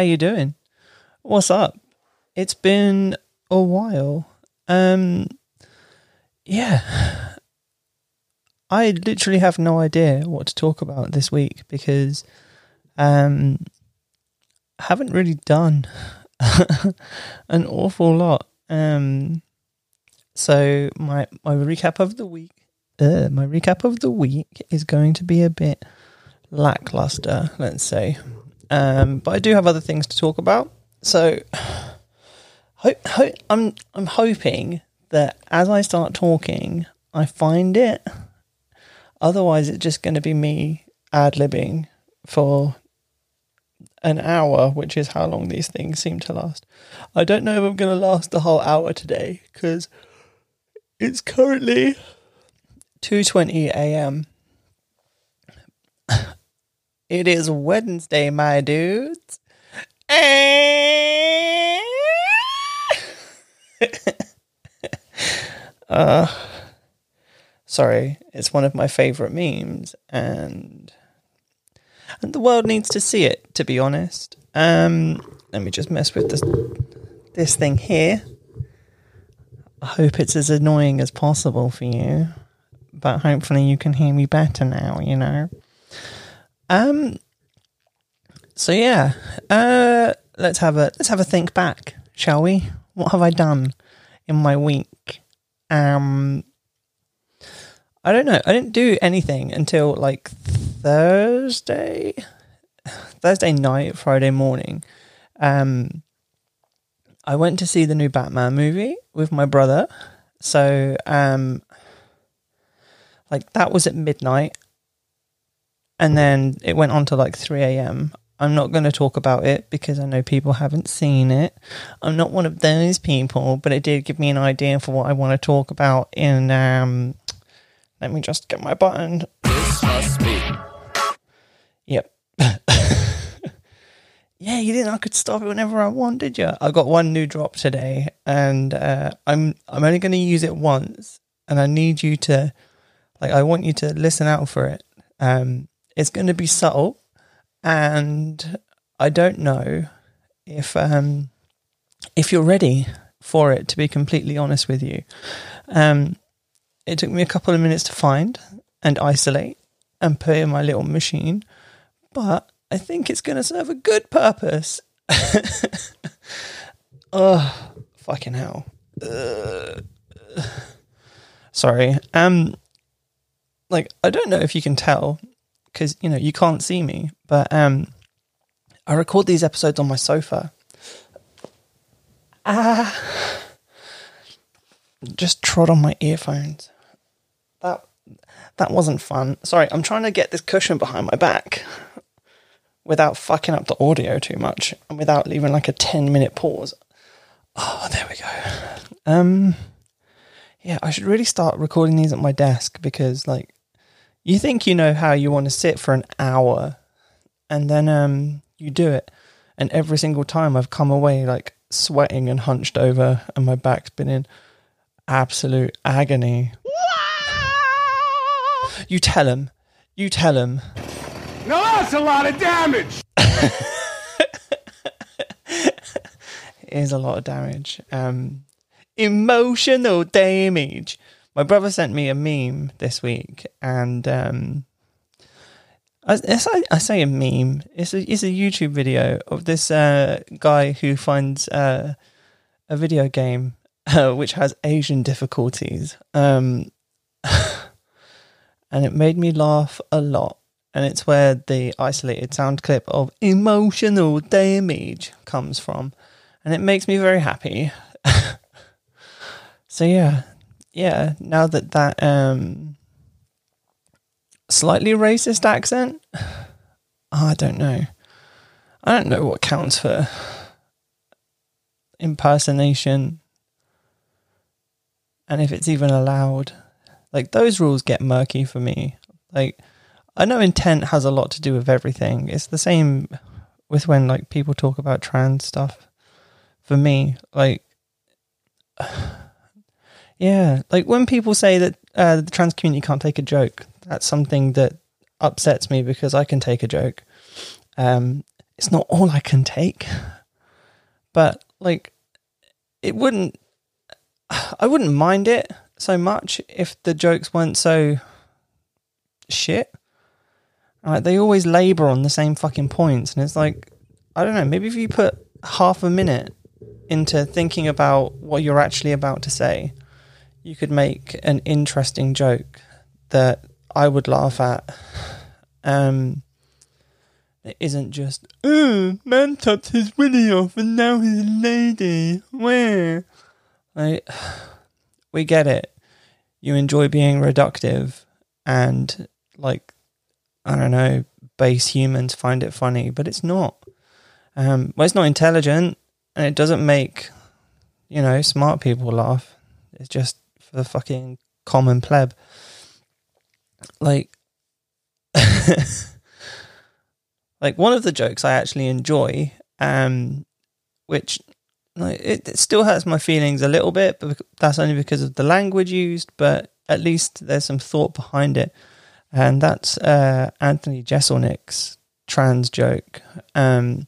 How you doing? What's up? It's been a while. Um yeah. I literally have no idea what to talk about this week because um I haven't really done an awful lot. Um so my my recap of the week uh, my recap of the week is going to be a bit lackluster, let's say. Um, but I do have other things to talk about. So ho- ho- I'm I'm hoping that as I start talking, I find it. Otherwise, it's just going to be me ad libbing for an hour, which is how long these things seem to last. I don't know if I'm going to last the whole hour today because it's currently 2:20 a.m. It is Wednesday, my dudes. uh, sorry, it's one of my favorite memes, and and the world needs to see it. To be honest, um, let me just mess with this this thing here. I hope it's as annoying as possible for you, but hopefully you can hear me better now. You know. Um. So yeah, uh, let's have a let's have a think back, shall we? What have I done in my week? Um, I don't know. I didn't do anything until like Thursday, Thursday night, Friday morning. Um, I went to see the new Batman movie with my brother. So, um, like that was at midnight, and then it went on to like three a.m. I'm not going to talk about it because I know people haven't seen it. I'm not one of those people, but it did give me an idea for what I want to talk about in um let me just get my button. This must be. Yep. yeah, you didn't I could stop it whenever I want, did you? I got one new drop today and uh I'm I'm only going to use it once and I need you to like I want you to listen out for it. Um it's going to be subtle and I don't know if um, if you're ready for it. To be completely honest with you, um, it took me a couple of minutes to find and isolate and put in my little machine, but I think it's going to serve a good purpose. oh, fucking hell! Sorry. Um, like I don't know if you can tell because you know you can't see me, but um, I record these episodes on my sofa. Ah, just trod on my earphones. That that wasn't fun. Sorry, I'm trying to get this cushion behind my back without fucking up the audio too much and without leaving like a ten minute pause. Oh, there we go. Um, yeah, I should really start recording these at my desk because like you think you know how you want to sit for an hour and then um you do it and every single time I've come away like sweating and hunched over and my back's been in absolute agony. you tell him. You tell him. No, that's a lot of damage. it is a lot of damage. Um emotional damage. My brother sent me a meme this week, and um, I, I, say, a meme. It's a it's a YouTube video of this uh, guy who finds uh, a video game uh, which has Asian difficulties, um, and it made me laugh a lot. And it's where the isolated sound clip of emotional damage comes from, and it makes me very happy. so yeah, yeah, now that that um slightly racist accent, I don't know. I don't know what counts for impersonation and if it's even allowed. Like those rules get murky for me. Like I know intent has a lot to do with everything. It's the same with when like people talk about trans stuff. For me, like yeah, like when people say that uh, the trans community can't take a joke, that's something that upsets me because I can take a joke. Um, it's not all I can take. But like, it wouldn't. I wouldn't mind it so much if the jokes weren't so shit. Like they always labour on the same fucking points, and it's like I don't know. Maybe if you put half a minute into thinking about what you're actually about to say, you could make an interesting joke that I would laugh at. Um, it isn't just, oh, man topped his willy off and now he's a lady. Where? Like, we get it. You enjoy being reductive and, like, I don't know, base humans find it funny, but it's not. Um, well, it's not intelligent and it doesn't make, you know, smart people laugh. It's just for the fucking common pleb. Like, like one of the jokes I actually enjoy, um, which like, it, it still hurts my feelings a little bit, but that's only because of the language used. But at least there's some thought behind it, and that's uh, Anthony Jeselnik's trans joke, um,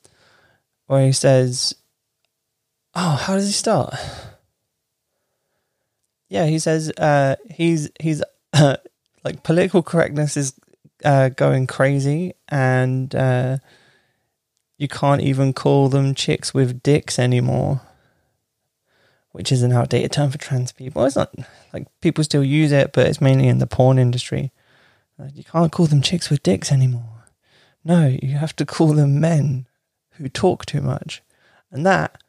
where he says, "Oh, how does he start?" Yeah, he says uh, he's he's uh, like political correctness is uh, going crazy, and uh, you can't even call them chicks with dicks anymore, which is an outdated term for trans people. It's not like people still use it, but it's mainly in the porn industry. You can't call them chicks with dicks anymore. No, you have to call them men who talk too much, and that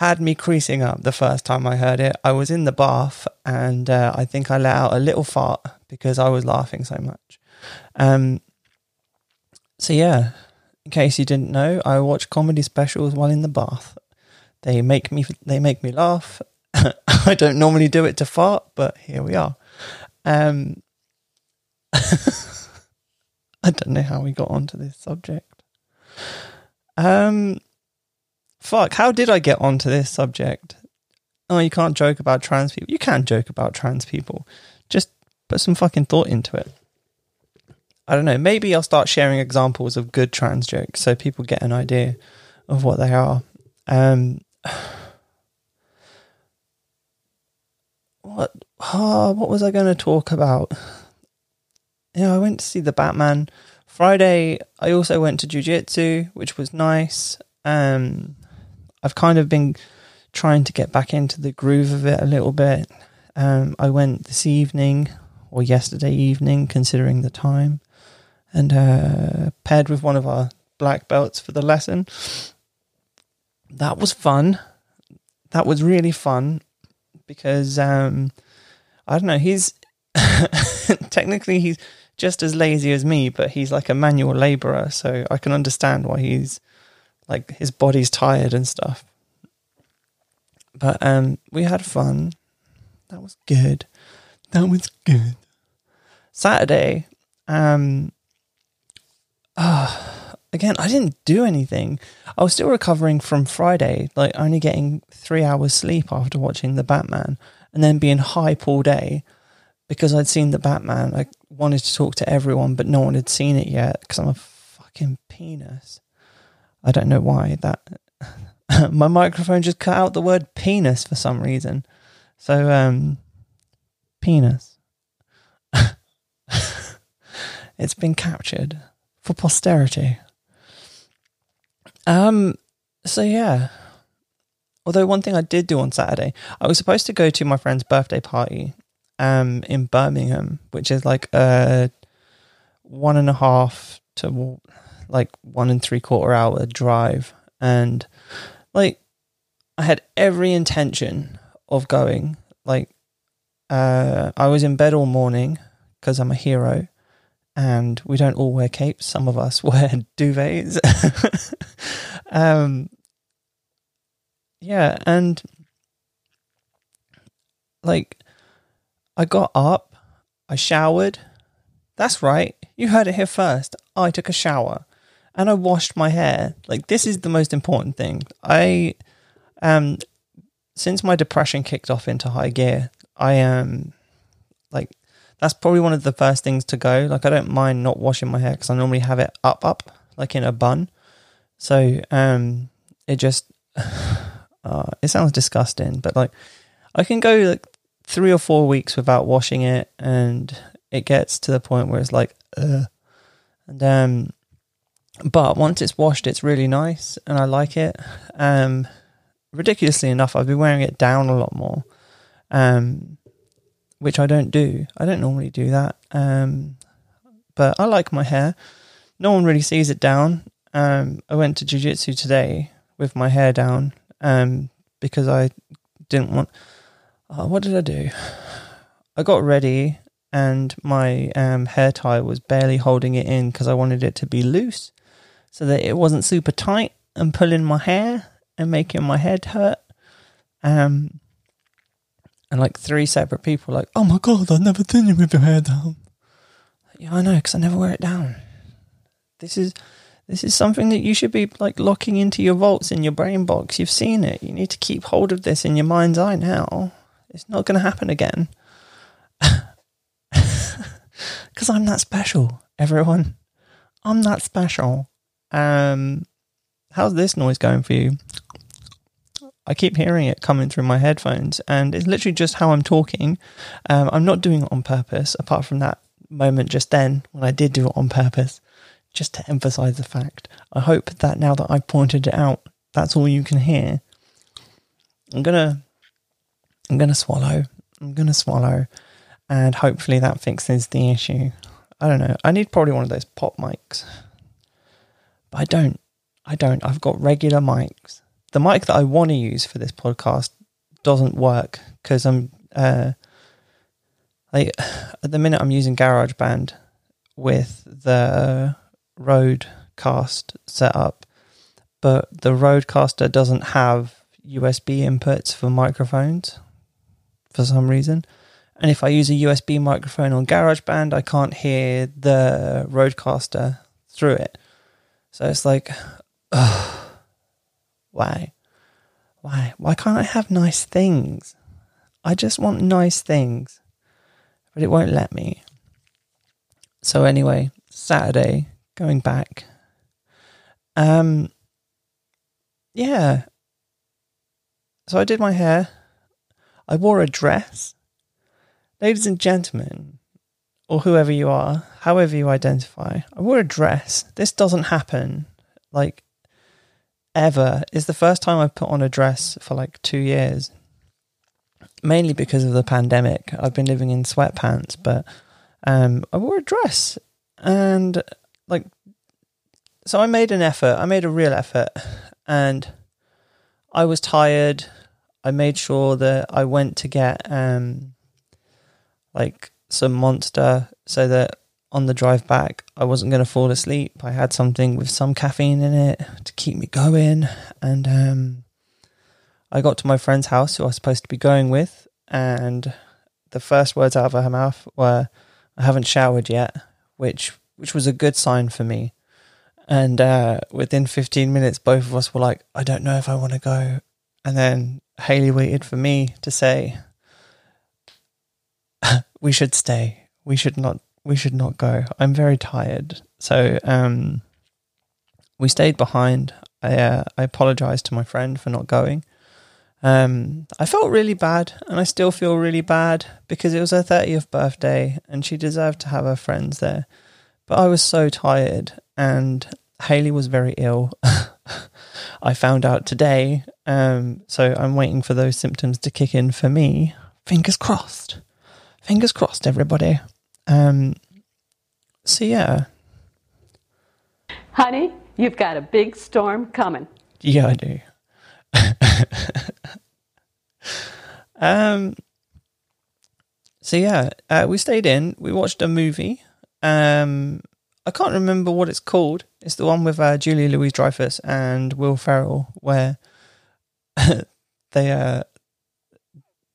had me creasing up the first time I heard it. I was in the bath and uh, I think I let out a little fart because I was laughing so much. Um, so yeah, in case you didn't know, I watch comedy specials while in the bath. They make me they make me laugh. I don't normally do it to fart, but here we are. Um, I don't know how we got onto this subject. Um, fuck, how did I get onto this subject? Oh, you can't joke about trans people. You can't joke about trans people. Just put some fucking thought into it. I don't know. Maybe I'll start sharing examples of good trans jokes so people get an idea of what they are. Um, what? Oh, what was I going to talk about? Yeah, I went to see the Batman Friday. I also went to jujitsu, which was nice. Um, I've kind of been trying to get back into the groove of it a little bit. Um, I went this evening or yesterday evening, considering the time, and uh, paired with one of our black belts for the lesson. That was fun. That was really fun because um, I don't know. He's technically he's just as lazy as me, but he's like a manual laborer, so I can understand why he's like his body's tired and stuff. But um, we had fun. That was good. That was good. Saturday, um, uh, again, I didn't do anything. I was still recovering from Friday, like only getting three hours sleep after watching the Batman, and then being hype all day because I'd seen the Batman. I wanted to talk to everyone, but no one had seen it yet because I'm a fucking penis. I don't know why that my microphone just cut out the word penis for some reason. So um penis. it's been captured for posterity. Um so yeah. Although one thing I did do on Saturday, I was supposed to go to my friend's birthday party um in Birmingham, which is like a one and a half to like one and three quarter hour drive. And like, I had every intention of going. Like, uh, I was in bed all morning because I'm a hero and we don't all wear capes. Some of us wear duvets. um, yeah. And like, I got up, I showered. That's right. You heard it here first. I took a shower and I washed my hair. Like this is the most important thing. I um since my depression kicked off into high gear, I am um, like that's probably one of the first things to go. Like I don't mind not washing my hair because I normally have it up up like in a bun. So um, it just uh, it sounds disgusting, but like I can go like three or four weeks without washing it, and it gets to the point where it's like, Ugh. and um, but once it's washed, it's really nice, and I like it. Um, ridiculously enough, I've been wearing it down a lot more, um, which I don't do. I don't normally do that. Um, but I like my hair. No one really sees it down. Um, I went to jujitsu today with my hair down um, because I didn't want. Uh, what did I do? I got ready and my um, hair tie was barely holding it in because I wanted it to be loose so that it wasn't super tight and pulling my hair and making my head hurt. Um, and like three separate people, like, oh my god, I've never seen you with your hair down. Yeah, I know, because I never wear it down. This is this is something that you should be like locking into your vaults in your brain box. You've seen it. You need to keep hold of this in your mind's eye now. It's not going to happen again. Because I'm that special, everyone. I'm that special. Um, how's this noise going for you? I keep hearing it coming through my headphones, and it's literally just how I'm talking. Um, I'm not doing it on purpose, apart from that moment just then when I did do it on purpose, just to emphasize the fact. I hope that now that I've pointed it out, that's all you can hear. I'm gonna, I'm gonna swallow. I'm gonna swallow, and hopefully that fixes the issue. I don't know. I need probably one of those pop mics, but I don't. I don't. I've got regular mics. The mic that I want to use for this podcast doesn't work because I'm uh, like at the minute I'm using GarageBand with the Rodecaster setup, but the Rodecaster doesn't have USB inputs for microphones for some reason. And if I use a USB microphone on GarageBand, I can't hear the Rodecaster through it. So it's like, why? Why? Why can't I have nice things? I just want nice things, but it won't let me. So anyway, Saturday, going back. Um, yeah. So I did my hair. I wore a dress. Ladies and gentlemen, or whoever you are, however you identify, I wore a dress. This doesn't happen like ever. It's the first time I've put on a dress for like two years. Mainly because of the pandemic. I've been living in sweatpants, but um, I wore a dress and like so I made an effort. I made a real effort and I was tired. I made sure that I went to get um like some monster so that on the drive back I wasn't going to fall asleep. I had something with some caffeine in it to keep me going and um I got to my friend's house who I was supposed to be going with and the first words out of her mouth were I haven't showered yet, which which was a good sign for me. And uh, within 15 minutes, both of us were like, I don't know if I want to go. And then Haley waited for me to say, we should stay. We should not. We should not go. I'm very tired. So um, we stayed behind. I uh, I apologized to my friend for not going. Um, I felt really bad, and I still feel really bad because it was her 30th birthday, and she deserved to have her friends there. But I was so tired, and Haley was very ill. I found out today, um, so I'm waiting for those symptoms to kick in for me. Fingers crossed. Fingers crossed, everybody. Um, so yeah, Honey, you've got a big storm coming. yeah, I do. um, so yeah, uh, we stayed in. We watched a movie. Um, I can't remember what it's called. It's the one with uh, Julie Louise Dreyfus and Will Ferrell, where they uh,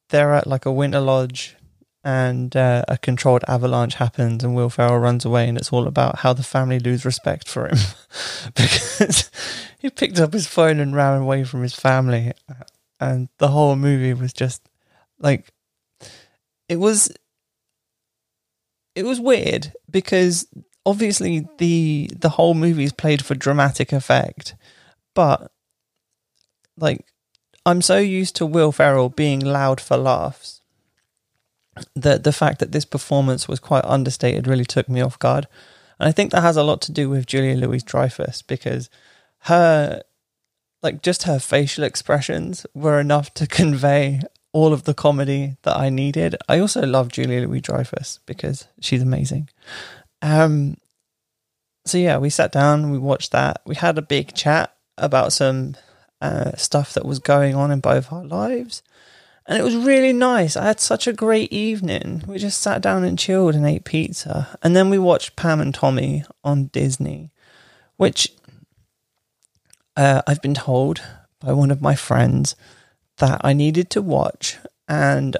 they're at like a winter lodge, and uh, a controlled avalanche happens, and Will Ferrell runs away, and it's all about how the family lose respect for him. Because he picked up his phone and ran away from his family, and the whole movie was just like it was it was weird because obviously the the whole movie is played for dramatic effect, but like I'm so used to Will Ferrell being loud for laughs that the fact that this performance was quite understated really took me off guard. And I think that has a lot to do with Julia Louise Dreyfus because her like just her facial expressions were enough to convey all of the comedy that I needed. I also love Julia Louis Dreyfus because she's amazing. Um, so yeah, we sat down, we watched that, we had a big chat about some uh, stuff that was going on in both our lives, and it was really nice. I had such a great evening. We just sat down and chilled and ate pizza, and then we watched Pam and Tommy on Disney, which uh, I've been told by one of my friends that I needed to watch, and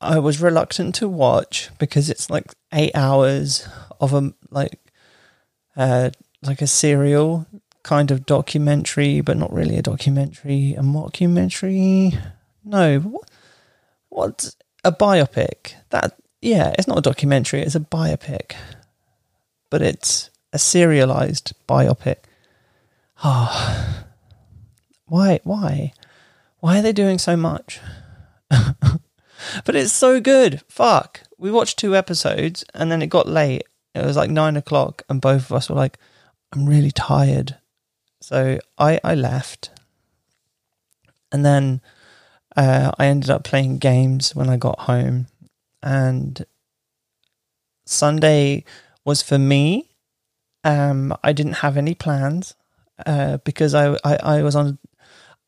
I was reluctant to watch because it's like eight hours of a like uh like a serial kind of documentary, but not really a documentary, a mockumentary. No, what, what a biopic? That yeah, it's not a documentary; it's a biopic, but it's a serialized biopic. Oh, why? Why? Why are they doing so much? but it's so good. Fuck. We watched two episodes and then it got late. It was like nine o'clock, and both of us were like, I'm really tired. So I, I left. And then uh, I ended up playing games when I got home. And Sunday was for me. Um, I didn't have any plans uh, because I, I, I was on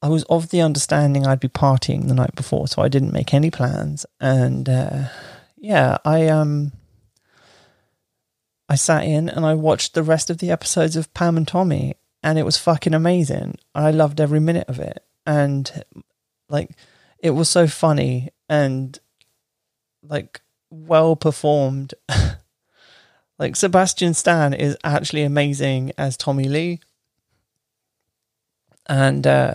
I was of the understanding I'd be partying the night before, so I didn't make any plans. And uh, yeah, I um, I sat in and I watched the rest of the episodes of Pam and Tommy, and it was fucking amazing. I loved every minute of it, and like it was so funny and like well performed. like Sebastian Stan is actually amazing as Tommy Lee. And uh,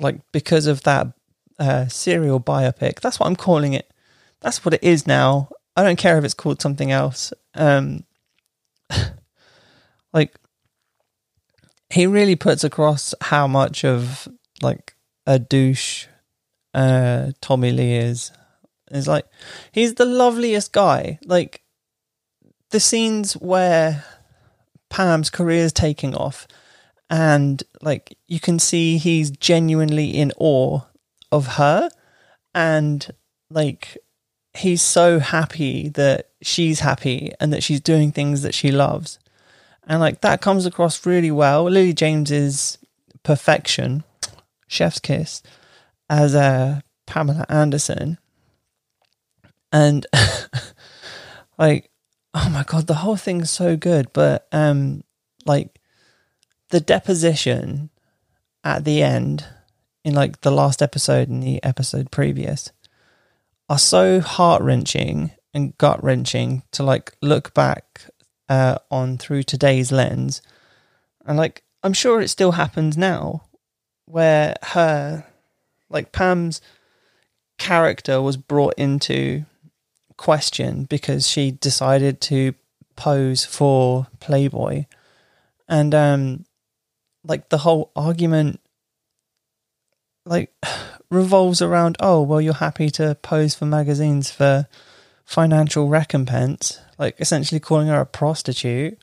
like because of that uh, serial biopic. That's what I'm calling it. That's what it is now. I don't care if it's called something else. Um, like he really puts across how much of like a douche uh, Tommy Lee is. It's like he's the loveliest guy. Like the scenes where Pam's career is taking off and like you can see he's genuinely in awe of her and like he's so happy that she's happy and that she's doing things that she loves and like that comes across really well lily james's perfection chef's kiss as uh, pamela anderson and like oh my god the whole thing's so good but um like the deposition at the end in like the last episode and the episode previous are so heart wrenching and gut wrenching to like look back uh, on through today's lens. And like, I'm sure it still happens now where her, like Pam's character was brought into question because she decided to pose for Playboy. And um, like the whole argument like revolves around oh well you're happy to pose for magazines for financial recompense like essentially calling her a prostitute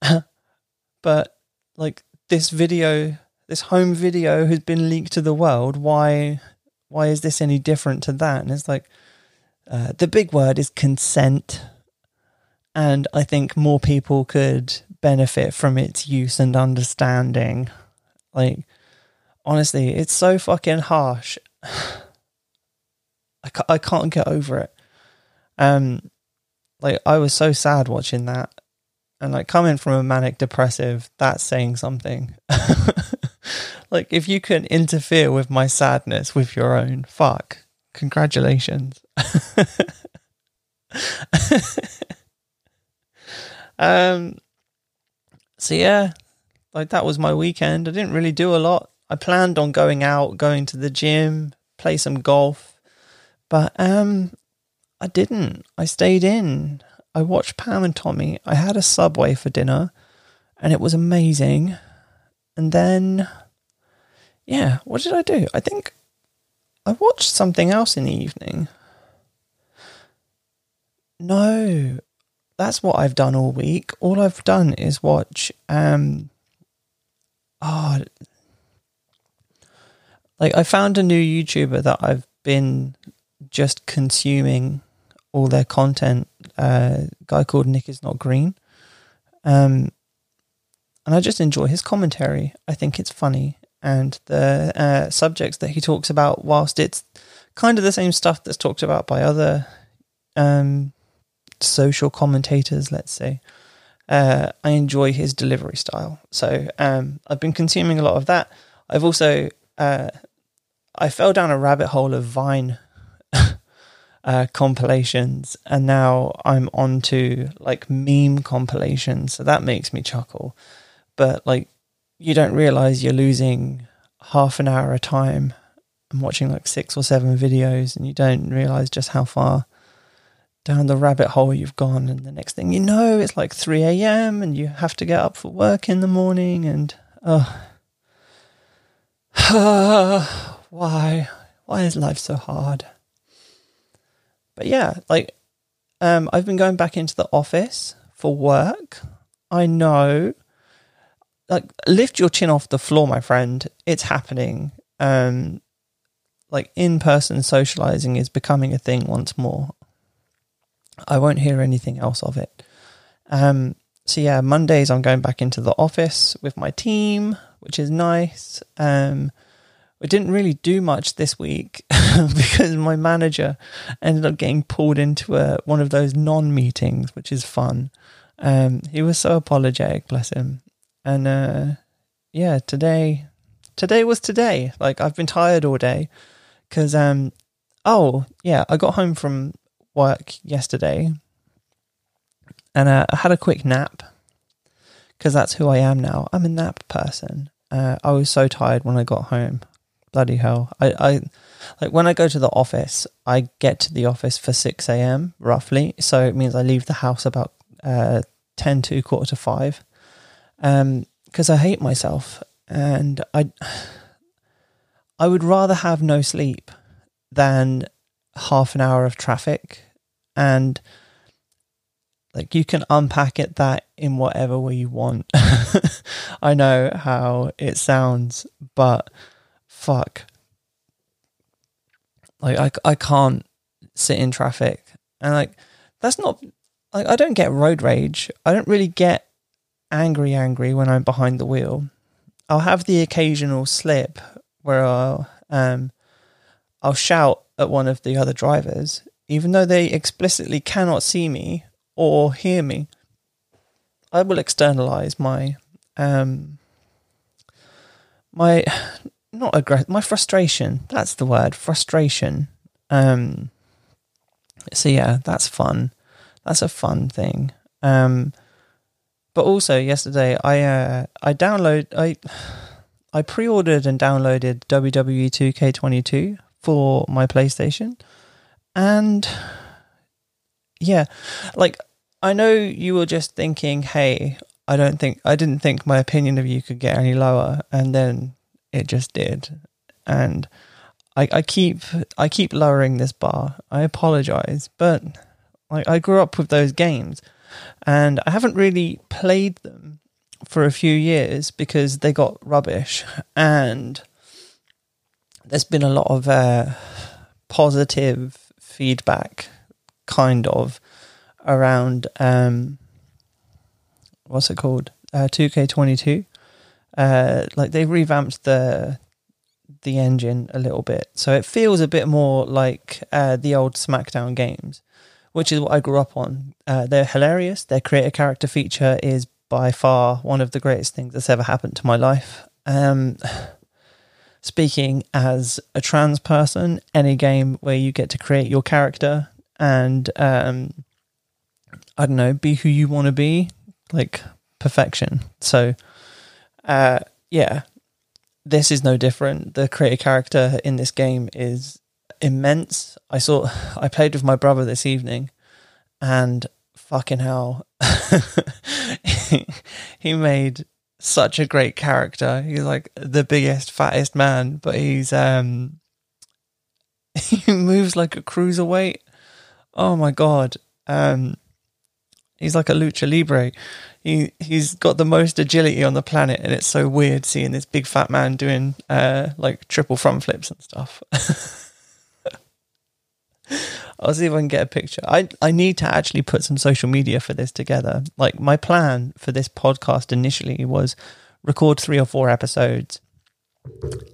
but like this video this home video has been leaked to the world why why is this any different to that and it's like uh, the big word is consent and i think more people could benefit from its use and understanding. Like, honestly, it's so fucking harsh. I, ca- I can't get over it. Um, like I was so sad watching that, and like coming from a manic depressive, that's saying something. like if you can interfere with my sadness with your own, fuck, congratulations. um, so yeah, like that was my weekend. I didn't really do a lot. I planned on going out, going to the gym, play some golf, but um, I didn't. I stayed in. I watched Pam and Tommy. I had a Subway for dinner, and it was amazing. And then, yeah, what did I do? I think I watched something else in the evening. No, that's what I've done all week. All I've done is watch. Um, oh, like I found a new YouTuber that I've been just consuming all their content. Uh, guy called Nick is not green. Um, and I just enjoy his commentary. I think it's funny, and the uh, subjects that he talks about, whilst it's kind of the same stuff that's talked about by other um, social commentators, let's say. Uh, I enjoy his delivery style, so um, I've been consuming a lot of that. I've also uh, I fell down a rabbit hole of Vine uh, compilations, and now I'm on to like meme compilations. So that makes me chuckle. But like, you don't realize you're losing half an hour of time and watching like six or seven videos, and you don't realize just how far down the rabbit hole you've gone. And the next thing you know, it's like 3 a.m. and you have to get up for work in the morning. And oh, why? Why is life so hard? But yeah, like um, I've been going back into the office for work. I know, like, lift your chin off the floor, my friend. It's happening. Um, like in person socializing is becoming a thing once more. I won't hear anything else of it. Um, so yeah, Mondays I'm going back into the office with my team, which is nice. Um, we didn't really do much this week because my manager ended up getting pulled into a, one of those non meetings, which is fun. Um, he was so apologetic, bless him. And uh, yeah, today, today was today. Like I've been tired all day because, um, oh yeah, I got home from work yesterday and uh, I had a quick nap because that's who I am now. I'm a nap person. Uh, I was so tired when I got home bloody hell. I, I like when I go to the office, I get to the office for 6 a.m. roughly. So it means I leave the house about uh, 10 to quarter to five. Um, because I hate myself and I, I would rather have no sleep than half an hour of traffic and like you can unpack it that in whatever way you want. I know how it sounds, but fuck. Like I I can't sit in traffic. And like that's not like I don't get road rage. I don't really get angry angry when I'm behind the wheel. I'll have the occasional slip where I'll um I'll shout at one of the other drivers even though they explicitly cannot see me or hear me. I will externalize my um my not aggressive. My frustration. That's the word. Frustration. Um. So yeah, that's fun. That's a fun thing. Um. But also yesterday, I uh, I download I I pre-ordered and downloaded WWE 2K22 for my PlayStation, and yeah, like I know you were just thinking, hey, I don't think I didn't think my opinion of you could get any lower, and then it just did. And I, I keep I keep lowering this bar. I apologize, but I, I grew up with those games, and I haven't really played them for a few years because they got rubbish. And there's been a lot of uh, positive feedback, kind of, around um, what's it called? Uh, 2K22 uh, like they revamped the the engine a little bit, so it feels a bit more like uh, the old SmackDown games, which is what I grew up on. Uh, they're hilarious. Their creator character feature is by far one of the greatest things that's ever happened to my life. Um, speaking as a trans person, any game where you get to create your character and um, I don't know, be who you want to be, like perfection. So uh, yeah, this is no different. The creator character in this game is immense. I saw, I played with my brother this evening, and fucking hell. he, he made such a great character. He's like the biggest, fattest man, but he's um he moves like a cruiserweight. Oh my god. Um he's like a lucha libre. He he's got the most agility on the planet and it's so weird seeing this big fat man doing uh like triple front flips and stuff. I'll see if I can get a picture. I I need to actually put some social media for this together. Like my plan for this podcast initially was record three or four episodes.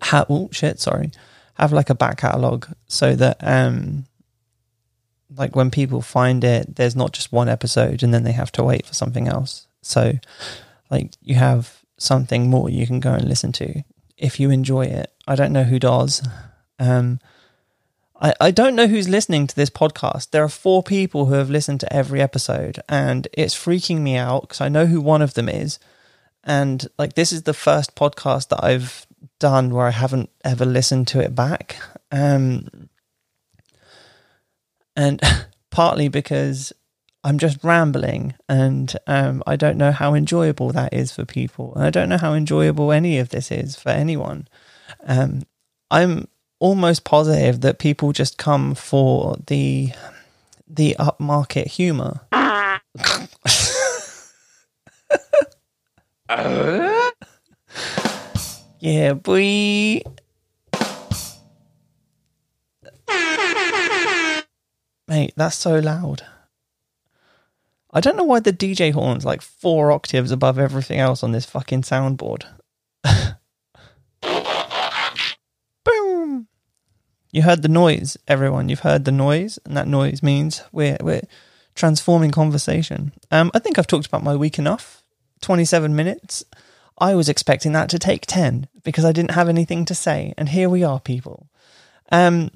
Ha- oh shit, sorry. Have like a back catalog so that um like when people find it, there's not just one episode and then they have to wait for something else. So like you have something more you can go and listen to if you enjoy it. I don't know who does. Um I, I don't know who's listening to this podcast. There are four people who have listened to every episode, and it's freaking me out because I know who one of them is. And like, this is the first podcast that I've done where I haven't ever listened to it back. Um, and partly because I'm just rambling and um, I don't know how enjoyable that is for people. And I don't know how enjoyable any of this is for anyone. Um, I'm almost positive that people just come for the the upmarket humor. yeah, boy. Mate, that's so loud. I don't know why the DJ horn's like four octaves above everything else on this fucking soundboard. You heard the noise, everyone. You've heard the noise, and that noise means we're we're transforming conversation. Um, I think I've talked about my week enough. Twenty-seven minutes. I was expecting that to take ten because I didn't have anything to say, and here we are, people. Um,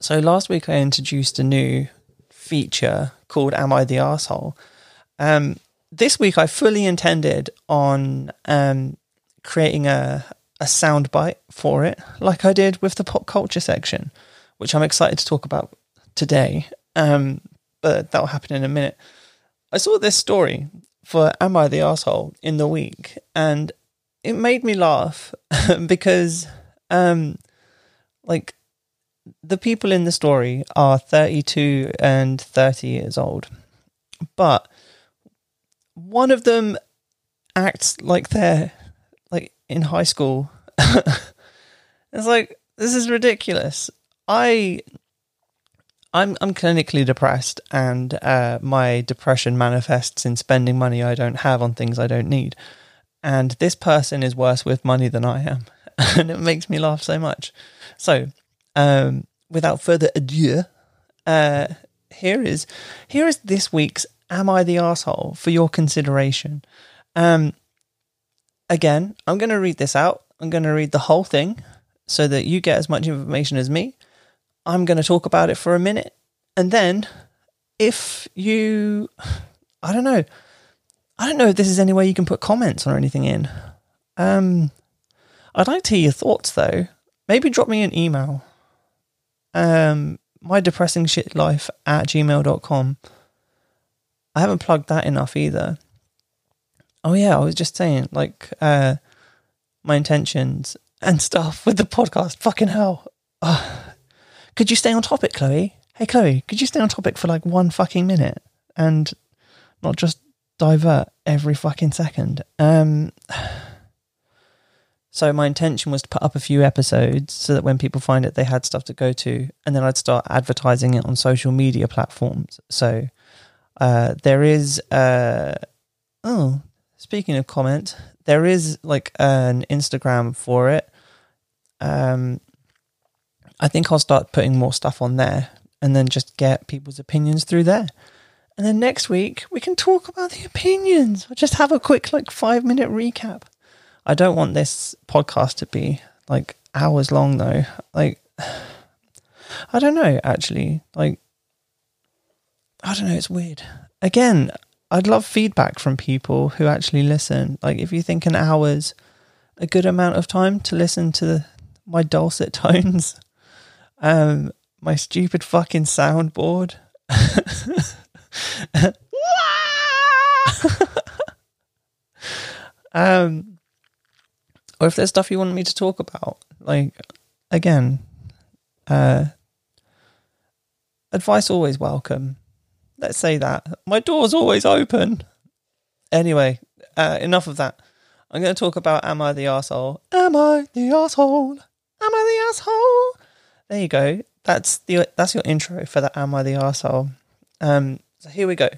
so last week I introduced a new feature called "Am I the Asshole?" Um, this week I fully intended on um, creating a a soundbite for it, like I did with the pop culture section, which I'm excited to talk about today. Um, but that'll happen in a minute. I saw this story for Am I the Asshole in the week, and it made me laugh because, um, like, the people in the story are 32 and 30 years old, but one of them acts like they're in high school. it's like this is ridiculous. I I'm I'm clinically depressed, and uh, my depression manifests in spending money I don't have on things I don't need. And this person is worse with money than I am, and it makes me laugh so much. So, um, without further ado, uh, here is here is this week's "Am I the asshole?" for your consideration. Um, again, I'm going to read this out. I'm going to read the whole thing so that you get as much information as me. I'm going to talk about it for a minute. And then if you, I don't know, I don't know if this is any way you can put comments or anything in. Um, I'd like to hear your thoughts though. Maybe drop me an email. Um, my depressing shit life at gmail.com. I haven't plugged that enough either. Oh yeah, I was just saying, like, uh, my intentions and stuff with the podcast. Fucking hell. Could you stay on topic, Chloe? Hey, Chloe, could you stay on topic for like one fucking minute and not just divert every fucking second? Um, so my intention was to put up a few episodes so that when people find it, they had stuff to go to, and then I'd start advertising it on social media platforms. So uh, there is, uh, oh, speaking of comment, there is like an Instagram for it. Um, I think I'll start putting more stuff on there and then just get people's opinions through there. And then next week we can talk about the opinions. I'll just have a quick like five minute recap. I don't want this podcast to be like hours long though. Like I don't know actually. Like I don't know, it's weird. Again, I'd love feedback from people who actually listen. Like if you think an hour's a good amount of time to listen to my dulcet tones, um, my stupid fucking soundboard. um, or if there's stuff you want me to talk about, like again, uh, advice always welcome. Let's say that my door's always open. Anyway, uh, enough of that. I'm going to talk about Am I the Asshole? Am I the Asshole? Am I the Asshole? There you go. That's the that's your intro for the Am I the Asshole? Um, so here we go.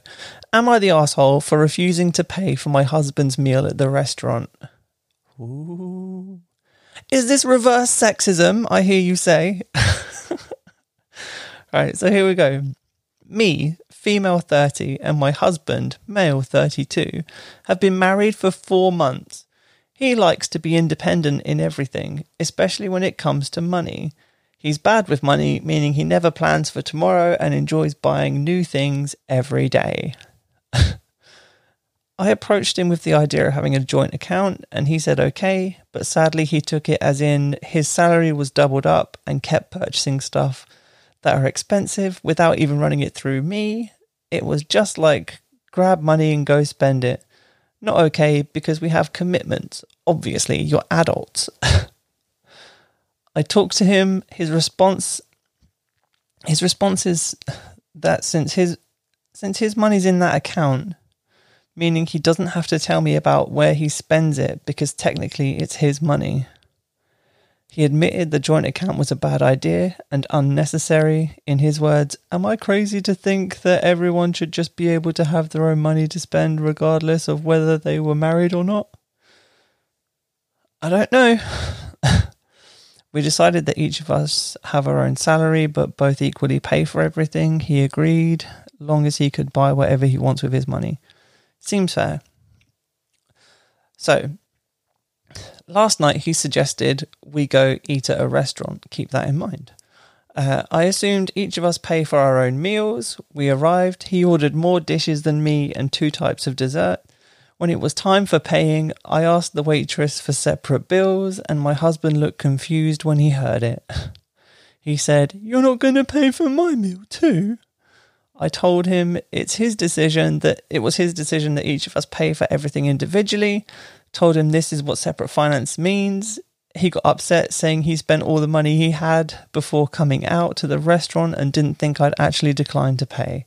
Am I the asshole for refusing to pay for my husband's meal at the restaurant? Ooh. Is this reverse sexism? I hear you say. All right, so here we go. Me, female 30, and my husband, male 32, have been married for four months. He likes to be independent in everything, especially when it comes to money. He's bad with money, meaning he never plans for tomorrow and enjoys buying new things every day. I approached him with the idea of having a joint account and he said okay, but sadly he took it as in his salary was doubled up and kept purchasing stuff that are expensive without even running it through me. It was just like grab money and go spend it. Not okay because we have commitments. Obviously, you're adults. I talked to him. His response, his response is that since his since his money's in that account, meaning he doesn't have to tell me about where he spends it because technically it's his money. He admitted the joint account was a bad idea and unnecessary. In his words, Am I crazy to think that everyone should just be able to have their own money to spend regardless of whether they were married or not? I don't know. We decided that each of us have our own salary, but both equally pay for everything. He agreed, long as he could buy whatever he wants with his money. Seems fair. So, last night he suggested we go eat at a restaurant. Keep that in mind. Uh, I assumed each of us pay for our own meals. We arrived. He ordered more dishes than me and two types of dessert. When it was time for paying, I asked the waitress for separate bills, and my husband looked confused when he heard it. He said, You're not going to pay for my meal too? I told him it's his decision that it was his decision that each of us pay for everything individually. Told him this is what separate finance means. He got upset, saying he spent all the money he had before coming out to the restaurant and didn't think I'd actually decline to pay.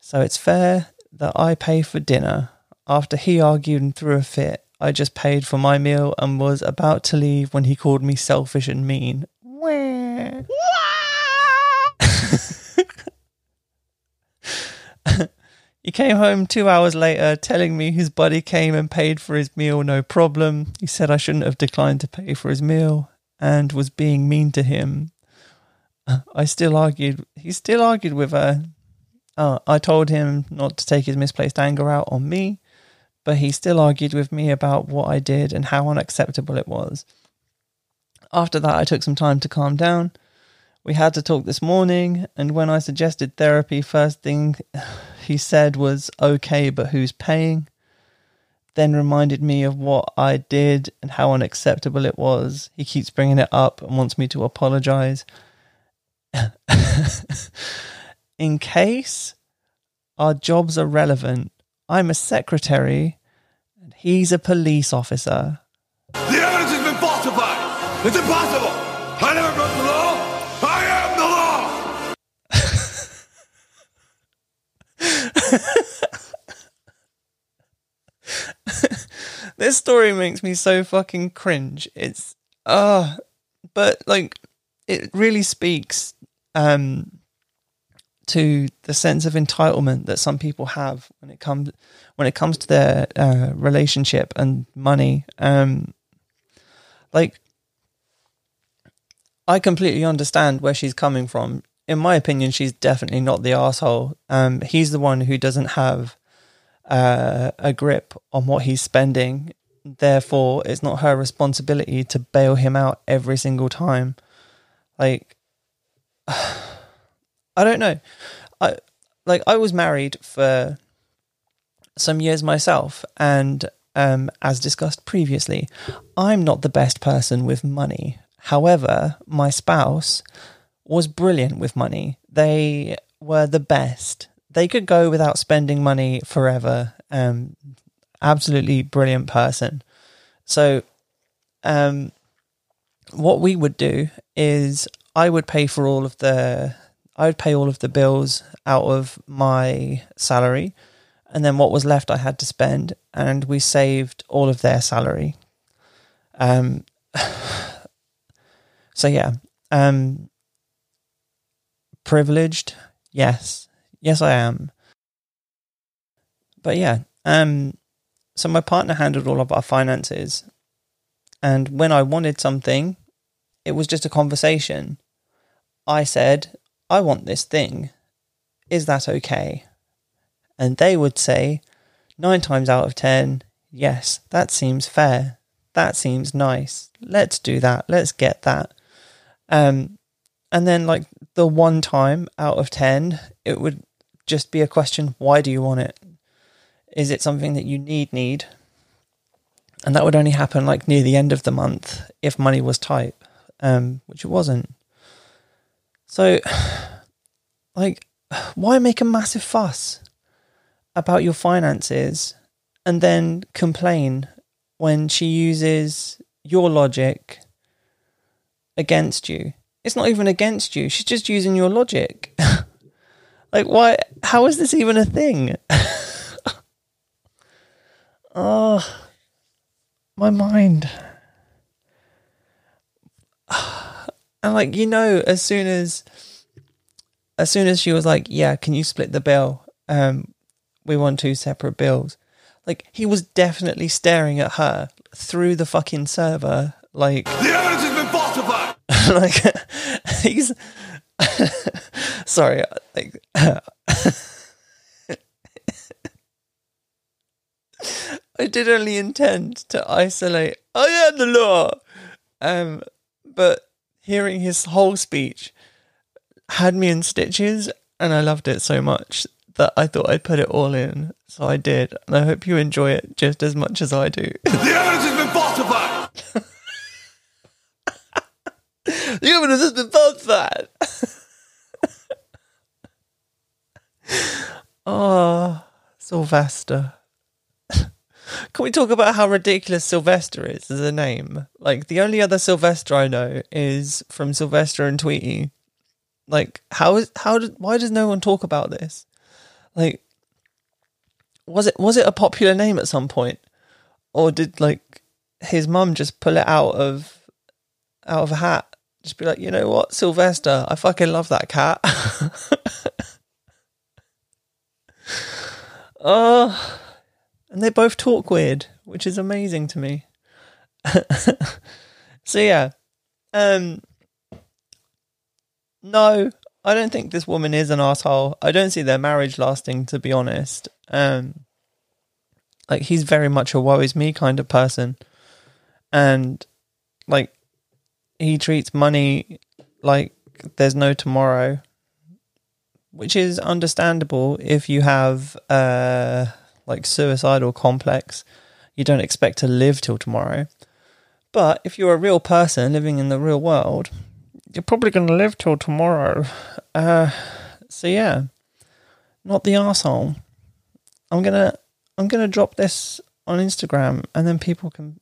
So it's fair that I pay for dinner. After he argued and threw a fit, I just paid for my meal and was about to leave when he called me selfish and mean. Wah. he came home two hours later telling me his buddy came and paid for his meal no problem. He said I shouldn't have declined to pay for his meal and was being mean to him. I still argued. He still argued with her. Uh, I told him not to take his misplaced anger out on me but he still argued with me about what I did and how unacceptable it was. After that, I took some time to calm down. We had to talk this morning, and when I suggested therapy, first thing he said was, okay, but who's paying? Then reminded me of what I did and how unacceptable it was. He keeps bringing it up and wants me to apologize. In case our jobs are relevant, I'm a secretary and he's a police officer. The evidence has been falsified. It's impossible. This story makes me so fucking cringe. It's uh but like it really speaks um to the sense of entitlement that some people have when it comes when it comes to their uh, relationship and money. Um, like, I completely understand where she's coming from. In my opinion, she's definitely not the asshole. Um, he's the one who doesn't have uh, a grip on what he's spending. Therefore, it's not her responsibility to bail him out every single time. Like, I don't know. I like I was married for some years myself, and um, as discussed previously, I'm not the best person with money. However, my spouse was brilliant with money. They were the best. They could go without spending money forever. Um, absolutely brilliant person. So, um, what we would do is I would pay for all of the I would pay all of the bills out of my salary and then what was left I had to spend and we saved all of their salary. Um so yeah, um privileged? Yes. Yes I am. But yeah, um so my partner handled all of our finances and when I wanted something, it was just a conversation. I said, I want this thing. Is that okay? And they would say, nine times out of ten, yes, that seems fair. That seems nice. Let's do that. Let's get that. Um, and then, like the one time out of 10, it would just be a question why do you want it? Is it something that you need, need? And that would only happen like near the end of the month if money was tight, um, which it wasn't. So, like, why make a massive fuss about your finances and then complain when she uses your logic against you? It's not even against you. She's just using your logic. like, why? How is this even a thing? oh, my mind. And like, you know, as soon as as soon as she was like, Yeah, can you split the bill? Um, we want two separate bills. Like he was definitely staring at her through the fucking server, like The evidence has been falsified! like he's sorry like i did only intend to isolate. I am the law. Um but hearing his whole speech had me in stitches and i loved it so much that i thought i'd put it all in. So i did and i hope you enjoy it just as much as i do. The evidence has been falsified! the evidence has been falsified Oh, Sylvester. Can we talk about how ridiculous Sylvester is as a name? Like the only other Sylvester I know is from Sylvester and Tweety. Like how is how did why does no one talk about this? Like was it was it a popular name at some point? Or did like his mum just pull it out of out of a hat? Just be like, you know what, Sylvester, I fucking love that cat. Oh, and they both talk weird, which is amazing to me. so yeah, um, no, I don't think this woman is an asshole. I don't see their marriage lasting, to be honest. Um, like he's very much a woe is me kind of person, and like he treats money like there's no tomorrow which is understandable if you have uh like suicidal complex you don't expect to live till tomorrow. But if you're a real person living in the real world you're probably going to live till tomorrow. Uh so yeah. Not the asshole i'm gonna i'm gonna drop this on instagram and then people can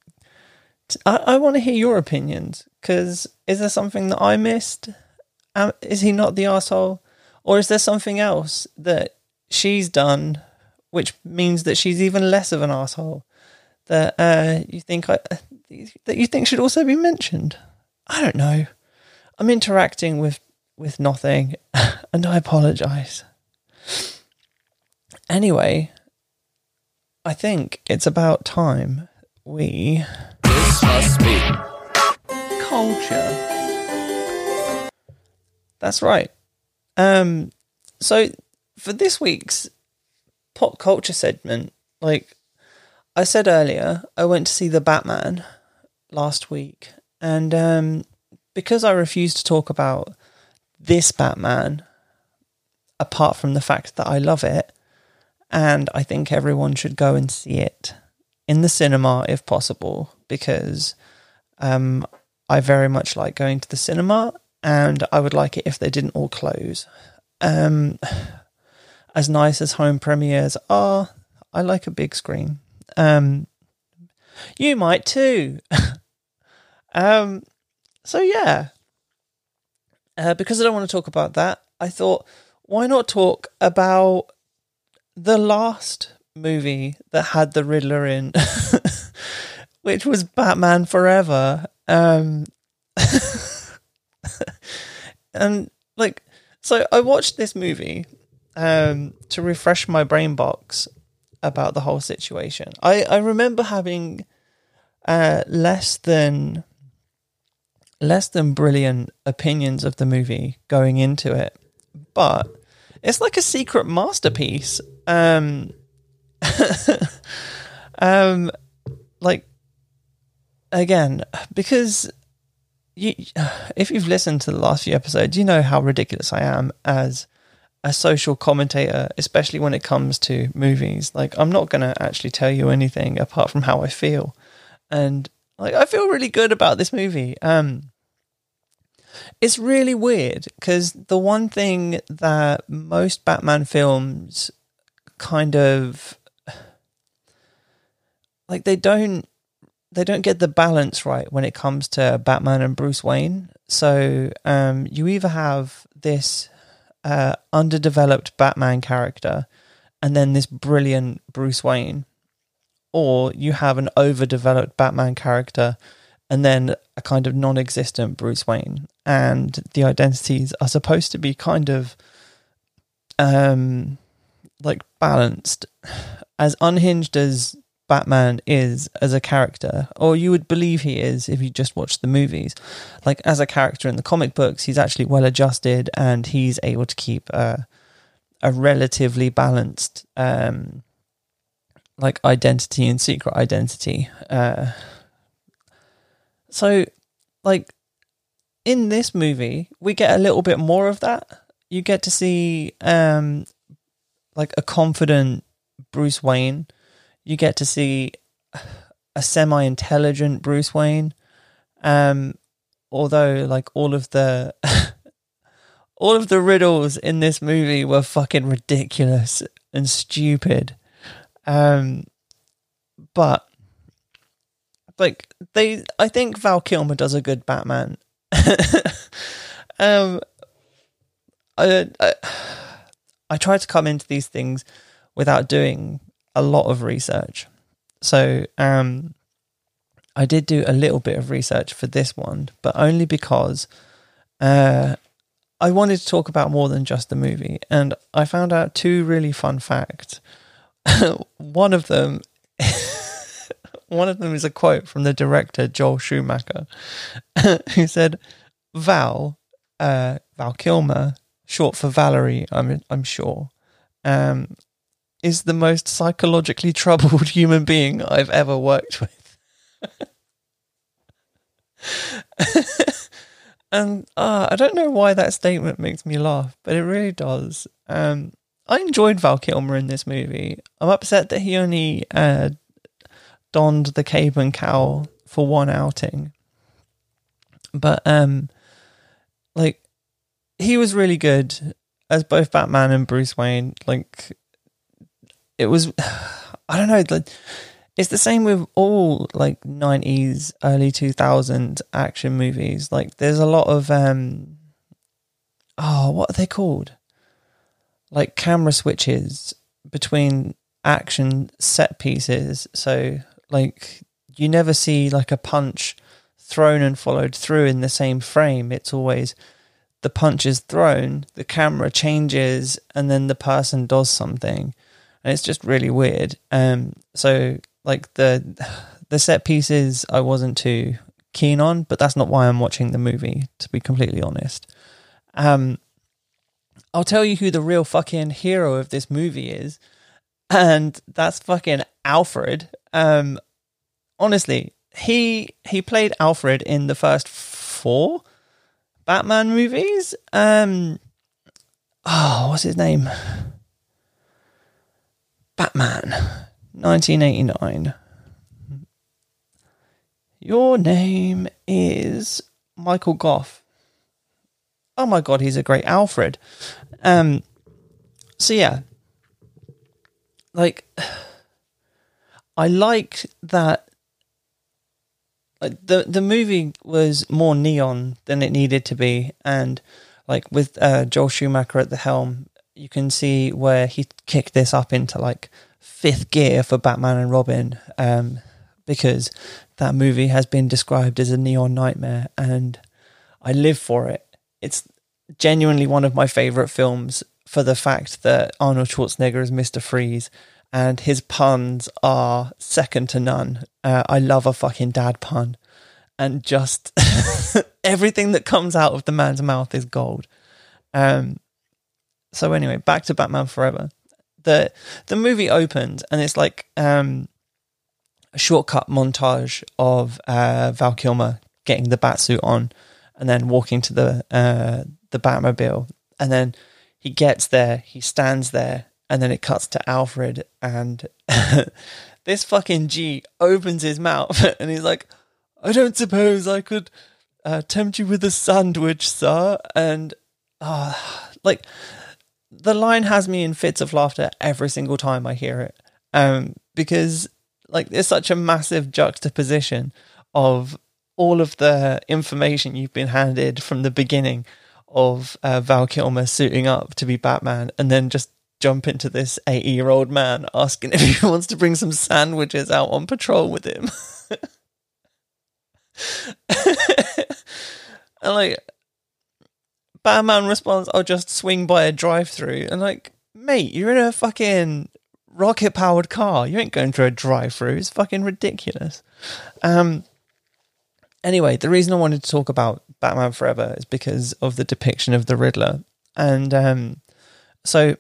i, I want to hear your opinions because is there something that i missed? Um, is he not the asshole or is there something else that she's done which means that she's even less of an asshole that uh, you think I, that you think should also be mentioned? I don't know. I'm interacting with with nothing, and I apologize. Anyway, I think it's about time we This must be culture. That's right. Um, so for this week's pop culture segment, like I said earlier, I went to see the Batman last week, and um, because I refuse to talk about this Batman, apart from the fact that I love it, and I think everyone should go and see it in the cinema if possible, because um, I very much like going to the cinema, and I would like it if they didn't all close. Um, as nice as home premieres are, I like a big screen. Um, you might too. um, so yeah, uh, because I don't want to talk about that, I thought, why not talk about the last movie that had the Riddler in, which was Batman Forever. Um, and like, so I watched this movie um, to refresh my brain box about the whole situation. I, I remember having uh, less than less than brilliant opinions of the movie going into it, but it's like a secret masterpiece. Um, um, like again, because you, if you've listened to the last few episodes, you know how ridiculous I am as a social commentator, especially when it comes to movies. Like, I'm not going to actually tell you anything apart from how I feel, and like I feel really good about this movie. Um, it's really weird because the one thing that most Batman films kind of like they don't they don't get the balance right when it comes to Batman and Bruce Wayne. So um, you either have this uh, underdeveloped Batman character and then this brilliant Bruce Wayne, or you have an overdeveloped Batman character and then a kind of non existent Bruce Wayne. And the identities are supposed to be kind of um like balanced. As unhinged as Batman is as a character, or you would believe he is if you just watched the movies. Like as a character in the comic books, he's actually well adjusted and he's able to keep a, a relatively balanced um, like identity and secret identity. Uh, so, like in this movie, we get a little bit more of that. You get to see um, like a confident Bruce Wayne you get to see a semi intelligent Bruce Wayne. Um, although like all of the all of the riddles in this movie were fucking ridiculous and stupid. Um, but like they, I think Val Kilmer does a good Batman. um, I, I I try to come into these things without doing a lot of research. So um, I did do a little bit of research for this one, but only because uh, I wanted to talk about more than just the movie. And I found out two really fun facts. one of them. one of them is a quote from the director Joel Schumacher, who said, "Val, uh, Val Kilmer, short for Valerie, I'm I'm sure, um, is the most psychologically troubled human being I've ever worked with. and uh, I don't know why that statement makes me laugh, but it really does. Um, I enjoyed Val Kilmer in this movie. I'm upset that he only uh, donned the cape and cowl for one outing, but um, like he was really good as both Batman and Bruce Wayne. Like it was I don't know it's the same with all like 90s early 2000s action movies. Like there's a lot of um oh what are they called? Like camera switches between action set pieces. So like you never see like a punch thrown and followed through in the same frame. It's always the punch is thrown the camera changes and then the person does something and it's just really weird. Um, so like the the set pieces, I wasn't too keen on, but that's not why I'm watching the movie. To be completely honest, um, I'll tell you who the real fucking hero of this movie is, and that's fucking Alfred. Um, honestly, he he played Alfred in the first four Batman movies. Um, oh, what's his name? Batman, 1989. Your name is Michael Gough. Oh my god, he's a great Alfred. Um, so yeah, like I liked that like the the movie was more neon than it needed to be and like with uh, Joel Schumacher at the helm you can see where he kicked this up into like fifth gear for Batman and Robin um, because that movie has been described as a neon nightmare and I live for it. It's genuinely one of my favorite films for the fact that Arnold Schwarzenegger is Mr. Freeze and his puns are second to none. Uh, I love a fucking dad pun and just everything that comes out of the man's mouth is gold. Um, so anyway, back to Batman Forever. The the movie opens and it's like um, a shortcut montage of uh, Val Kilmer getting the batsuit on and then walking to the uh, the Batmobile, and then he gets there, he stands there, and then it cuts to Alfred, and this fucking G opens his mouth, and he's like, "I don't suppose I could uh, tempt you with a sandwich, sir," and uh, like the line has me in fits of laughter every single time I hear it, um, because like there's such a massive juxtaposition of all of the information you've been handed from the beginning of uh, Val Kilmer suiting up to be Batman, and then just jump into this 80 year old man asking if he wants to bring some sandwiches out on patrol with him. and like, Batman responds, I'll just swing by a drive through. And like, mate, you're in a fucking rocket powered car. You ain't going through a drive through. It's fucking ridiculous. Um, anyway, the reason I wanted to talk about Batman Forever is because of the depiction of the Riddler. And um, so,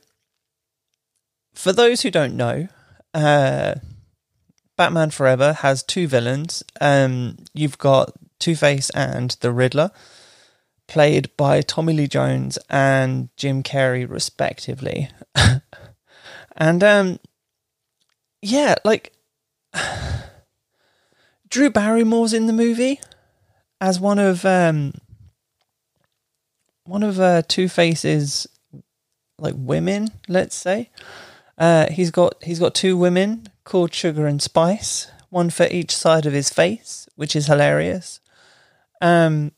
for those who don't know, uh, Batman Forever has two villains. Um, you've got Two Face and the Riddler, played by Tommy Lee Jones and Jim Carrey, respectively. and um, yeah, like Drew Barrymore's in the movie as one of um one of uh, Two Face's like women, let's say. Uh, he's got he's got two women called Sugar and Spice, one for each side of his face, which is hilarious. Um,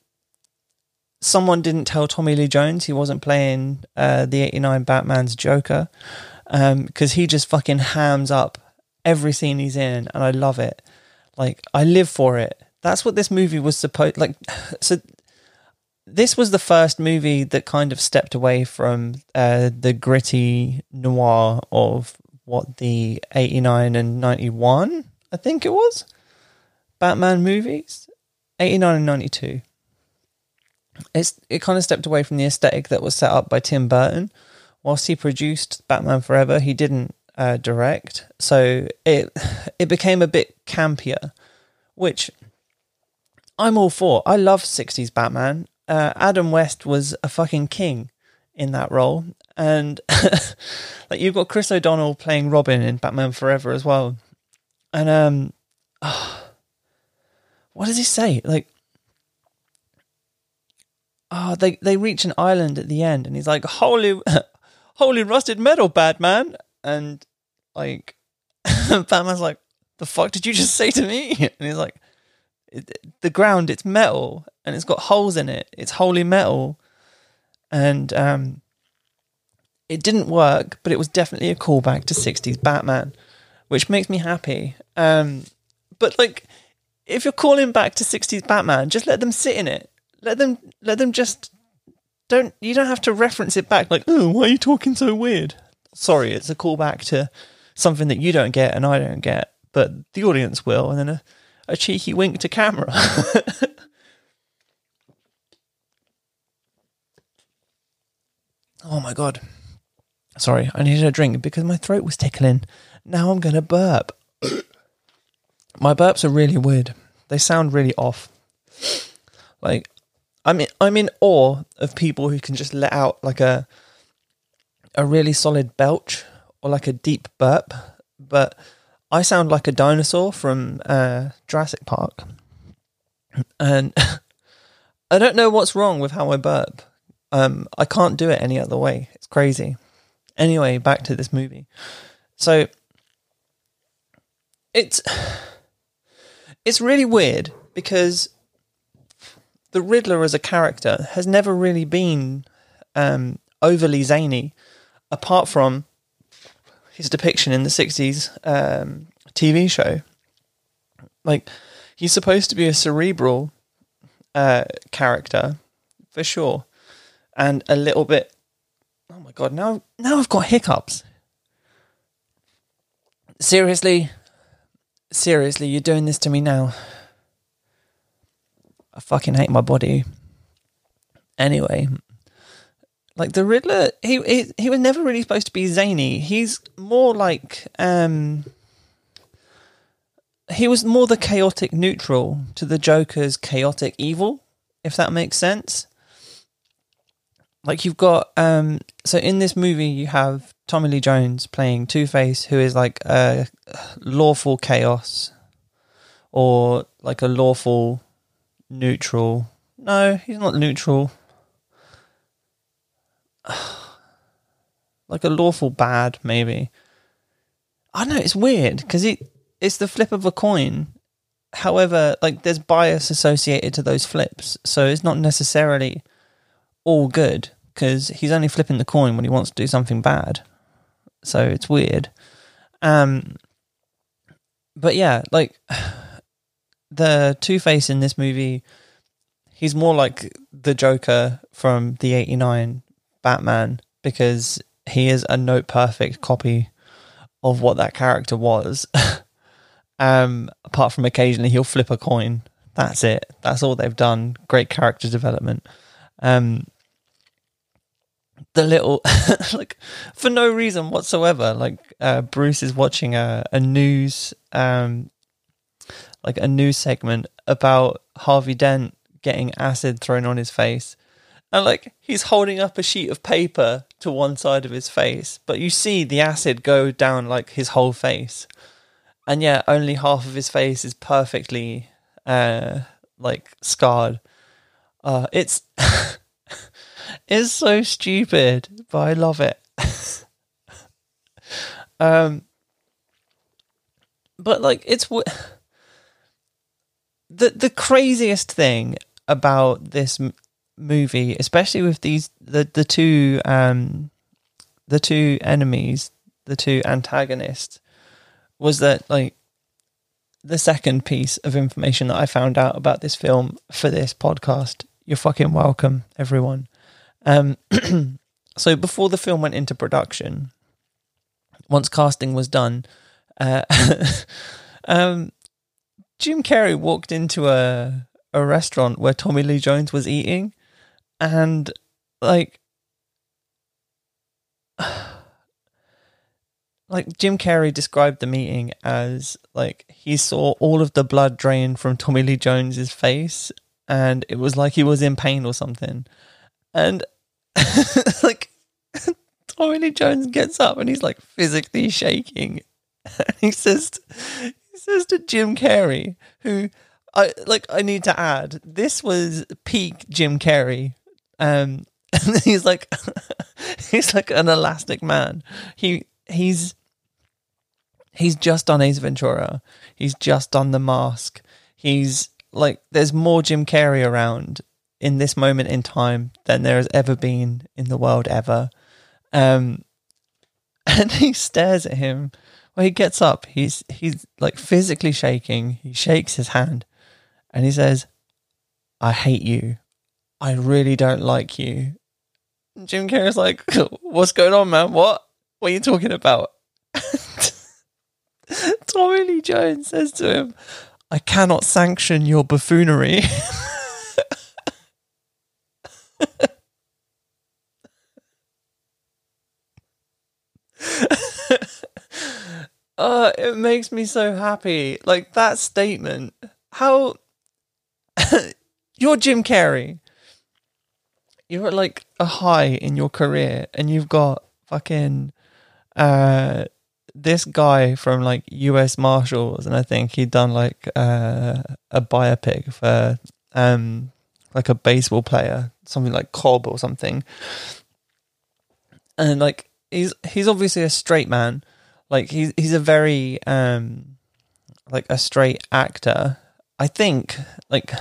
someone didn't tell Tommy Lee Jones he wasn't playing uh, the '89 Batman's Joker because um, he just fucking hams up every scene he's in, and I love it. Like I live for it. That's what this movie was supposed like. So this was the first movie that kind of stepped away from uh, the gritty noir of what the 89 and 91 i think it was batman movies 89 and 92 it's it kind of stepped away from the aesthetic that was set up by tim burton whilst he produced batman forever he didn't uh, direct so it it became a bit campier which I'm all for. I love 60s Batman. Uh, Adam West was a fucking king in that role. And like you've got Chris O'Donnell playing Robin in Batman Forever as well. And um oh, what does he say? Like Oh, they they reach an island at the end and he's like, Holy holy rusted metal, Batman. And like Batman's like, The fuck did you just say to me? And he's like the ground it's metal and it's got holes in it. It's holy metal. And um it didn't work but it was definitely a callback to 60s batman which makes me happy. Um but like if you're calling back to 60s batman just let them sit in it let them let them just don't you don't have to reference it back like oh why are you talking so weird sorry it's a callback to something that you don't get and i don't get but the audience will and then a a cheeky wink to camera. oh my god. Sorry, I needed a drink because my throat was tickling. Now I'm to burp. my burps are really weird. They sound really off. Like I'm in, I'm in awe of people who can just let out like a a really solid belch or like a deep burp, but I sound like a dinosaur from uh, Jurassic Park, and I don't know what's wrong with how I burp. Um, I can't do it any other way. It's crazy. Anyway, back to this movie. So it's it's really weird because the Riddler as a character has never really been um, overly zany, apart from his depiction in the '60s um, TV show. Like he's supposed to be a cerebral uh, character for sure, and a little bit. Oh my god! Now, now I've got hiccups. Seriously, seriously, you're doing this to me now. I fucking hate my body. Anyway, like the Riddler, he he, he was never really supposed to be zany. He's more like um he was more the chaotic neutral to the Joker's chaotic evil, if that makes sense. Like you've got um so in this movie you have Tommy Lee Jones playing Two Face, who is like a lawful chaos or like a lawful neutral. No, he's not neutral. like a lawful bad, maybe. I know it's weird because it it's the flip of a coin. However, like there's bias associated to those flips, so it's not necessarily all good because he's only flipping the coin when he wants to do something bad. So it's weird. Um, but yeah, like the Two Face in this movie, he's more like the Joker from the '89 Batman because he is a note perfect copy of what that character was. um, apart from occasionally he'll flip a coin. That's it. That's all they've done. Great character development. Um, the little like for no reason whatsoever. Like uh, Bruce is watching a, a news um like a news segment about Harvey Dent getting acid thrown on his face. And like he's holding up a sheet of paper to one side of his face, but you see the acid go down like his whole face. And yeah, only half of his face is perfectly uh like scarred. Uh it's it's so stupid, but I love it. um but like it's w- the the craziest thing about this m- movie, especially with these the the two um the two enemies, the two antagonists, was that like the second piece of information that I found out about this film for this podcast. You're fucking welcome, everyone. Um, so before the film went into production, once casting was done, uh, um, Jim Carrey walked into a a restaurant where Tommy Lee Jones was eating, and like, like Jim Carrey described the meeting as like he saw all of the blood drain from Tommy Lee Jones's face, and it was like he was in pain or something, and like Tommy Lee Jones gets up and he's like physically shaking. He says, says to Jim Carrey, who I like. I need to add, this was peak Jim Carrey. Um, and he's like, he's like an elastic man. He he's he's just done Ace Ventura. He's just done The Mask. He's like, there's more Jim Carrey around in this moment in time than there has ever been in the world ever. Um, and he stares at him. Well, he gets up. He's he's like physically shaking. He shakes his hand, and he says, "I hate you. I really don't like you." And Jim Carrey's like, "What's going on, man? What? What are you talking about?" Tommy Lee Jones says to him, "I cannot sanction your buffoonery." uh, it makes me so happy. Like that statement. How you're Jim Carrey. You're at like a high in your career and you've got fucking uh this guy from like US Marshals and I think he'd done like uh, a biopic for um like a baseball player, something like Cobb or something. And like he's he's obviously a straight man. Like he's he's a very um like a straight actor, I think like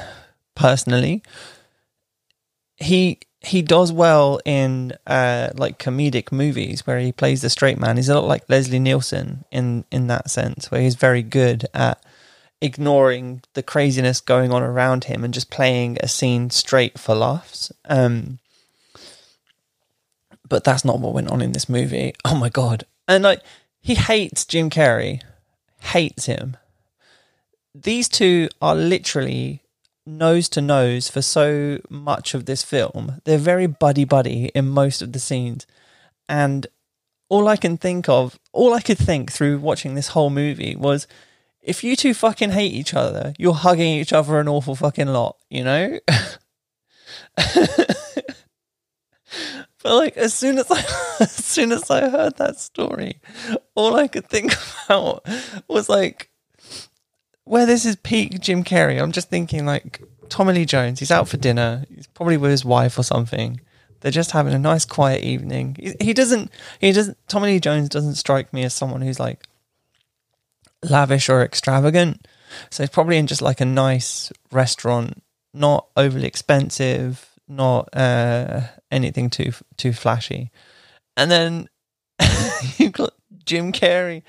personally he he does well in uh like comedic movies where he plays the straight man. He's a lot like Leslie Nielsen in in that sense where he's very good at ignoring the craziness going on around him and just playing a scene straight for laughs. Um but that's not what went on in this movie. Oh my god. And like he hates Jim Carrey. Hates him. These two are literally nose to nose for so much of this film. They're very buddy buddy in most of the scenes. And all I can think of, all I could think through watching this whole movie was if you two fucking hate each other, you're hugging each other an awful fucking lot, you know? But like as soon as I as soon as I heard that story, all I could think about was like where this is peak Jim Carrey. I'm just thinking like Tommy Lee Jones, he's out for dinner, he's probably with his wife or something. They're just having a nice quiet evening. He, he doesn't he doesn't Tommy Lee Jones doesn't strike me as someone who's like lavish or extravagant. So he's probably in just like a nice restaurant, not overly expensive, not uh, anything too too flashy. And then you've got Jim Carrey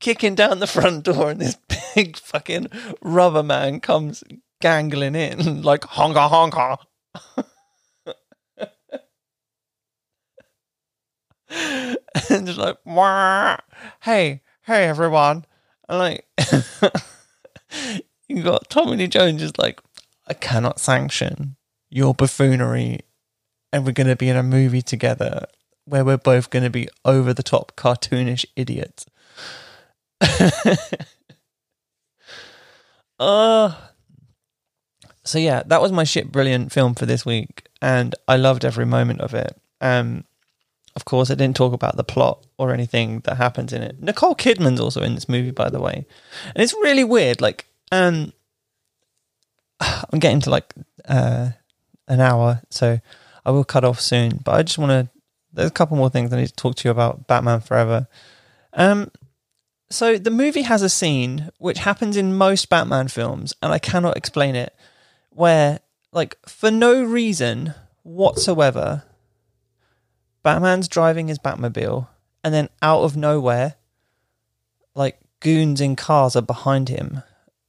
kicking down the front door, and this big fucking rubber man comes gangling in like honka honka. and just like, Wah! hey, hey everyone. And like, you got Tommy Lee Jones just like, I cannot sanction your buffoonery and we're going to be in a movie together where we're both going to be over the top cartoonish idiots. uh so yeah, that was my shit brilliant film for this week and I loved every moment of it. Um of course I didn't talk about the plot or anything that happens in it. Nicole Kidman's also in this movie by the way. And it's really weird like um I'm getting to like uh an hour, so I will cut off soon. But I just want to. There's a couple more things I need to talk to you about Batman Forever. Um, so the movie has a scene which happens in most Batman films, and I cannot explain it, where like for no reason whatsoever, Batman's driving his Batmobile, and then out of nowhere, like goons in cars are behind him,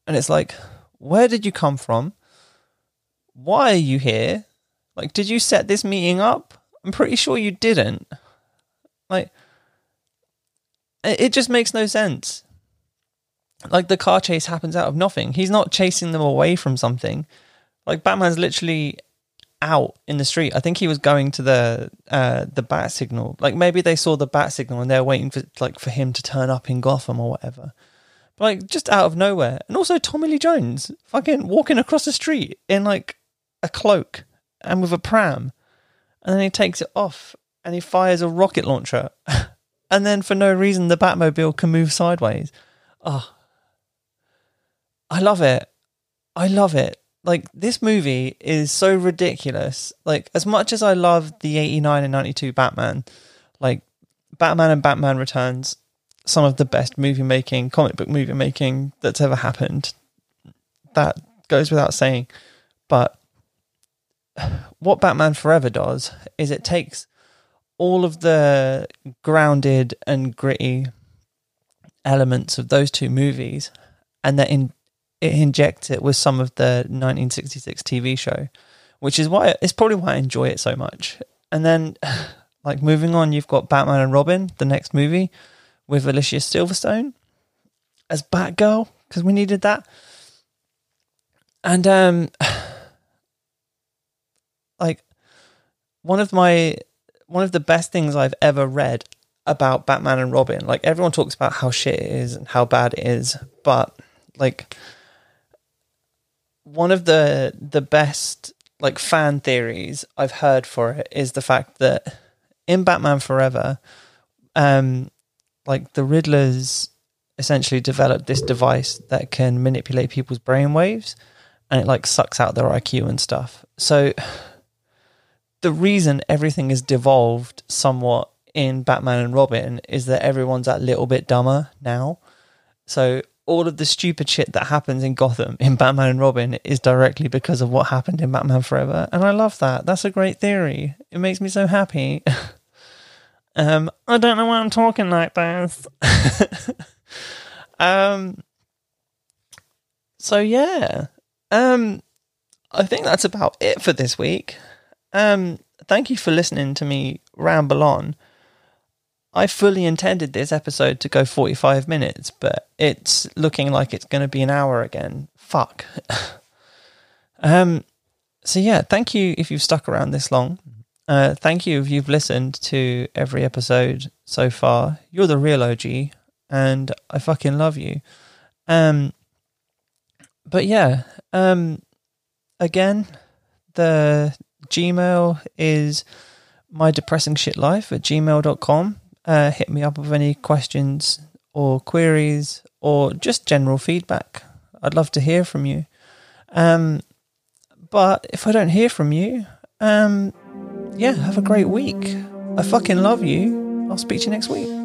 and it's like, where did you come from? why are you here? Like, did you set this meeting up? I'm pretty sure you didn't. Like, it just makes no sense. Like, the car chase happens out of nothing. He's not chasing them away from something. Like, Batman's literally out in the street. I think he was going to the uh, the bat signal. Like maybe they saw the bat signal and they're waiting for like for him to turn up in Gotham or whatever. But like just out of nowhere. And also Tommy Lee Jones fucking walking across the street in like a cloak and with a pram. And then he takes it off and he fires a rocket launcher. and then for no reason, the Batmobile can move sideways. Oh, I love it. I love it. Like, this movie is so ridiculous. Like, as much as I love the 89 and 92 Batman, like, Batman and Batman Returns, some of the best movie making, comic book movie making that's ever happened. That goes without saying. But what Batman Forever does is it takes all of the grounded and gritty elements of those two movies and then in, it injects it with some of the 1966 TV show, which is why it's probably why I enjoy it so much. And then, like moving on, you've got Batman and Robin, the next movie with Alicia Silverstone as Batgirl because we needed that. And um, like one of my one of the best things I've ever read about Batman and Robin. Like everyone talks about how shit it is and how bad it is, but like one of the the best like fan theories I've heard for it is the fact that in Batman Forever, um, like the Riddlers essentially developed this device that can manipulate people's brainwaves and it like sucks out their IQ and stuff. So the reason everything is devolved somewhat in Batman and Robin is that everyone's a little bit dumber now. So all of the stupid shit that happens in Gotham in Batman and Robin is directly because of what happened in Batman Forever. And I love that. That's a great theory. It makes me so happy. um, I don't know why I'm talking like this. um, so yeah. Um, I think that's about it for this week. Um, thank you for listening to me ramble on. I fully intended this episode to go 45 minutes, but it's looking like it's going to be an hour again. Fuck. um, so, yeah, thank you if you've stuck around this long. Uh, thank you if you've listened to every episode so far. You're the real OG, and I fucking love you. Um, but yeah, um, again, the Gmail is my depressing shit life at gmail.com uh, hit me up with any questions or queries or just general feedback. I'd love to hear from you. Um, but if I don't hear from you, um, yeah, have a great week. I fucking love you. I'll speak to you next week.